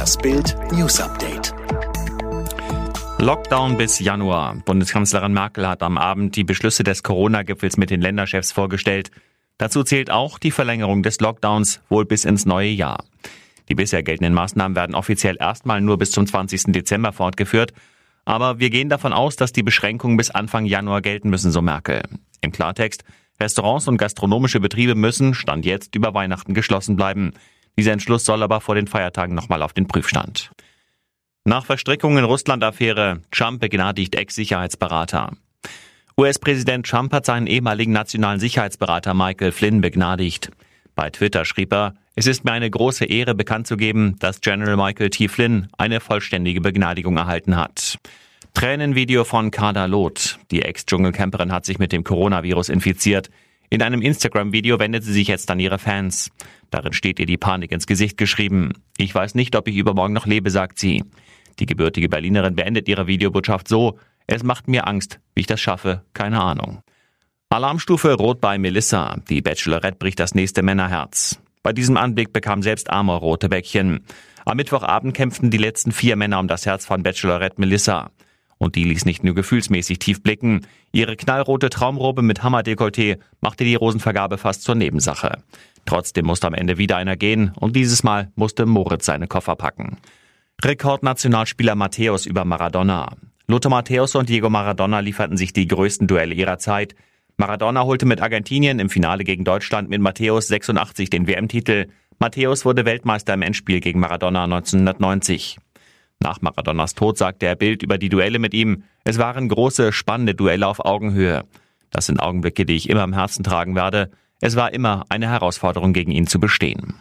Das Bild News Update. Lockdown bis Januar. Bundeskanzlerin Merkel hat am Abend die Beschlüsse des Corona-Gipfels mit den Länderchefs vorgestellt. Dazu zählt auch die Verlängerung des Lockdowns wohl bis ins neue Jahr. Die bisher geltenden Maßnahmen werden offiziell erstmal nur bis zum 20. Dezember fortgeführt. Aber wir gehen davon aus, dass die Beschränkungen bis Anfang Januar gelten müssen, so Merkel. Im Klartext, Restaurants und gastronomische Betriebe müssen, Stand jetzt, über Weihnachten geschlossen bleiben. Dieser Entschluss soll aber vor den Feiertagen nochmal auf den Prüfstand. Nach Verstrickungen in Russland-Affäre, Trump begnadigt Ex-Sicherheitsberater. US-Präsident Trump hat seinen ehemaligen nationalen Sicherheitsberater Michael Flynn begnadigt. Bei Twitter schrieb er, es ist mir eine große Ehre bekannt zu geben, dass General Michael T. Flynn eine vollständige Begnadigung erhalten hat. Tränenvideo von Kada Loth. Die Ex-Dschungelcamperin hat sich mit dem Coronavirus infiziert. In einem Instagram-Video wendet sie sich jetzt an ihre Fans. Darin steht ihr die Panik ins Gesicht geschrieben. Ich weiß nicht, ob ich übermorgen noch lebe, sagt sie. Die gebürtige Berlinerin beendet ihre Videobotschaft so, es macht mir Angst, wie ich das schaffe, keine Ahnung. Alarmstufe Rot bei Melissa. Die Bachelorette bricht das nächste Männerherz. Bei diesem Anblick bekam selbst Amor rote Bäckchen. Am Mittwochabend kämpften die letzten vier Männer um das Herz von Bachelorette Melissa. Und die ließ nicht nur gefühlsmäßig tief blicken. Ihre knallrote Traumrobe mit Hammerdekolleté machte die Rosenvergabe fast zur Nebensache. Trotzdem musste am Ende wieder einer gehen und dieses Mal musste Moritz seine Koffer packen. Rekordnationalspieler Matthäus über Maradona. Lothar Matthäus und Diego Maradona lieferten sich die größten Duelle ihrer Zeit. Maradona holte mit Argentinien im Finale gegen Deutschland mit Matthäus 86 den WM-Titel. Matthäus wurde Weltmeister im Endspiel gegen Maradona 1990. Nach Maradonas Tod sagte er Bild über die Duelle mit ihm, es waren große, spannende Duelle auf Augenhöhe. Das sind Augenblicke, die ich immer im Herzen tragen werde. Es war immer eine Herausforderung, gegen ihn zu bestehen.